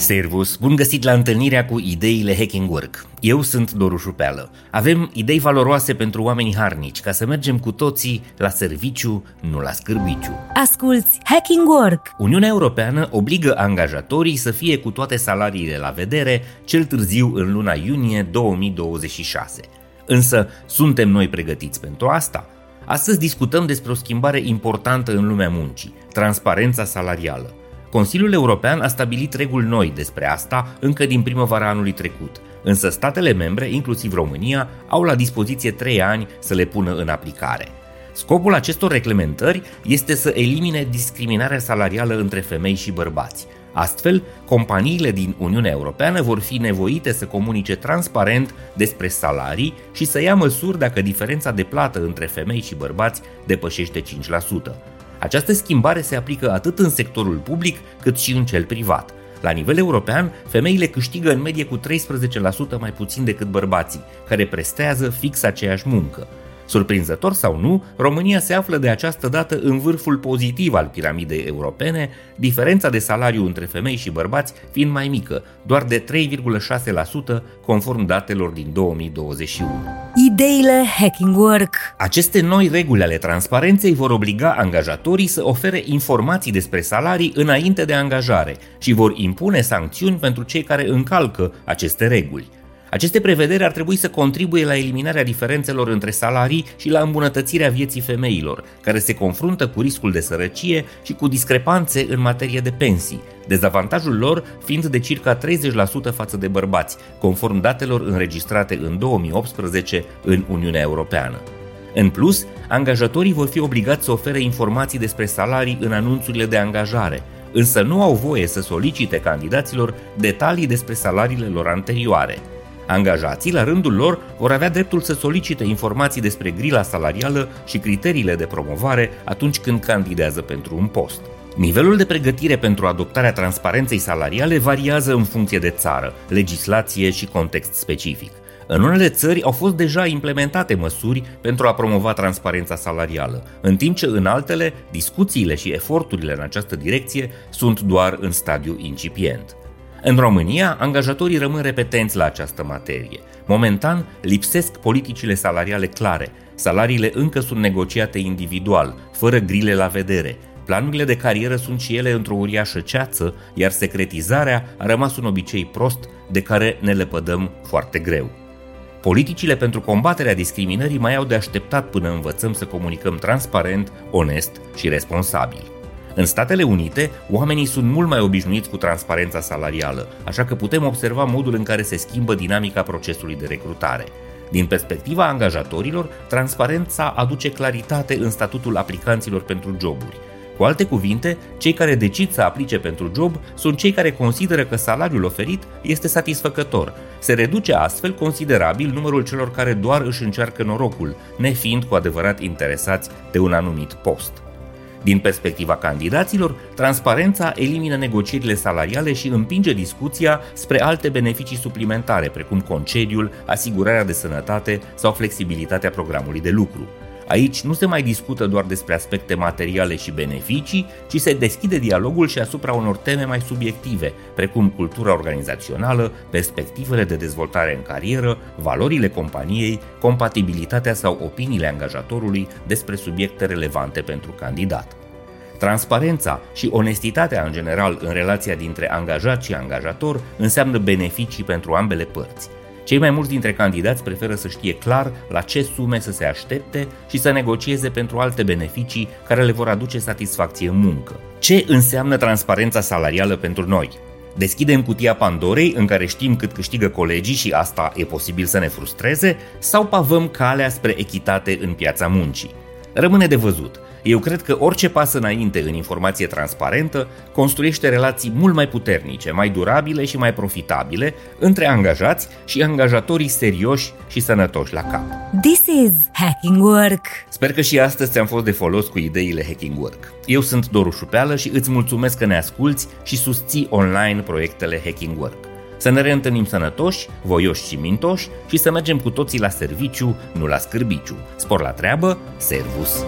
Servus, bun găsit la întâlnirea cu ideile Hacking Work. Eu sunt Doru Șupeală. Avem idei valoroase pentru oamenii harnici, ca să mergem cu toții la serviciu, nu la scârbiciu. Asculți Hacking Work! Uniunea Europeană obligă angajatorii să fie cu toate salariile la vedere cel târziu în luna iunie 2026. Însă, suntem noi pregătiți pentru asta? Astăzi discutăm despre o schimbare importantă în lumea muncii, transparența salarială. Consiliul European a stabilit reguli noi despre asta încă din primăvara anului trecut, însă statele membre, inclusiv România, au la dispoziție 3 ani să le pună în aplicare. Scopul acestor reglementări este să elimine discriminarea salarială între femei și bărbați. Astfel, companiile din Uniunea Europeană vor fi nevoite să comunice transparent despre salarii și să ia măsuri dacă diferența de plată între femei și bărbați depășește 5%. Această schimbare se aplică atât în sectorul public cât și în cel privat. La nivel european, femeile câștigă în medie cu 13% mai puțin decât bărbații, care prestează fix aceeași muncă. Surprinzător sau nu, România se află de această dată în vârful pozitiv al piramidei europene, diferența de salariu între femei și bărbați fiind mai mică, doar de 3,6% conform datelor din 2021. Ideile Hacking Work Aceste noi reguli ale transparenței vor obliga angajatorii să ofere informații despre salarii înainte de angajare și vor impune sancțiuni pentru cei care încalcă aceste reguli. Aceste prevederi ar trebui să contribuie la eliminarea diferențelor între salarii și la îmbunătățirea vieții femeilor, care se confruntă cu riscul de sărăcie și cu discrepanțe în materie de pensii, dezavantajul lor fiind de circa 30% față de bărbați, conform datelor înregistrate în 2018 în Uniunea Europeană. În plus, angajatorii vor fi obligați să ofere informații despre salarii în anunțurile de angajare, însă nu au voie să solicite candidaților detalii despre salariile lor anterioare – Angajații, la rândul lor, vor avea dreptul să solicite informații despre grila salarială și criteriile de promovare atunci când candidează pentru un post. Nivelul de pregătire pentru adoptarea transparenței salariale variază în funcție de țară, legislație și context specific. În unele țări au fost deja implementate măsuri pentru a promova transparența salarială, în timp ce în altele, discuțiile și eforturile în această direcție sunt doar în stadiu incipient. În România, angajatorii rămân repetenți la această materie. Momentan, lipsesc politicile salariale clare. Salariile încă sunt negociate individual, fără grile la vedere. Planurile de carieră sunt și ele într-o uriașă ceață, iar secretizarea a rămas un obicei prost de care ne lepădăm foarte greu. Politicile pentru combaterea discriminării mai au de așteptat până învățăm să comunicăm transparent, onest și responsabil. În Statele Unite, oamenii sunt mult mai obișnuiți cu transparența salarială, așa că putem observa modul în care se schimbă dinamica procesului de recrutare. Din perspectiva angajatorilor, transparența aduce claritate în statutul aplicanților pentru joburi. Cu alte cuvinte, cei care decid să aplice pentru job sunt cei care consideră că salariul oferit este satisfăcător. Se reduce astfel considerabil numărul celor care doar își încearcă norocul, nefiind cu adevărat interesați de un anumit post. Din perspectiva candidaților, transparența elimină negocierile salariale și împinge discuția spre alte beneficii suplimentare, precum concediul, asigurarea de sănătate sau flexibilitatea programului de lucru. Aici nu se mai discută doar despre aspecte materiale și beneficii, ci se deschide dialogul și asupra unor teme mai subiective, precum cultura organizațională, perspectivele de dezvoltare în carieră, valorile companiei, compatibilitatea sau opiniile angajatorului despre subiecte relevante pentru candidat. Transparența și onestitatea în general în relația dintre angajat și angajator înseamnă beneficii pentru ambele părți. Cei mai mulți dintre candidați preferă să știe clar la ce sume să se aștepte și să negocieze pentru alte beneficii care le vor aduce satisfacție în muncă. Ce înseamnă transparența salarială pentru noi? Deschidem cutia Pandorei în care știm cât câștigă colegii și asta e posibil să ne frustreze sau pavăm calea spre echitate în piața muncii? Rămâne de văzut. Eu cred că orice pas înainte în informație transparentă construiește relații mult mai puternice, mai durabile și mai profitabile între angajați și angajatorii serioși și sănătoși la cap. This is Hacking Work! Sper că și astăzi ți-am fost de folos cu ideile Hacking Work. Eu sunt Doru Șupeală și îți mulțumesc că ne asculți și susții online proiectele Hacking Work. Să ne reîntâlnim sănătoși, voioși și mintoși și să mergem cu toții la serviciu, nu la scârbiciu. Spor la treabă, servus!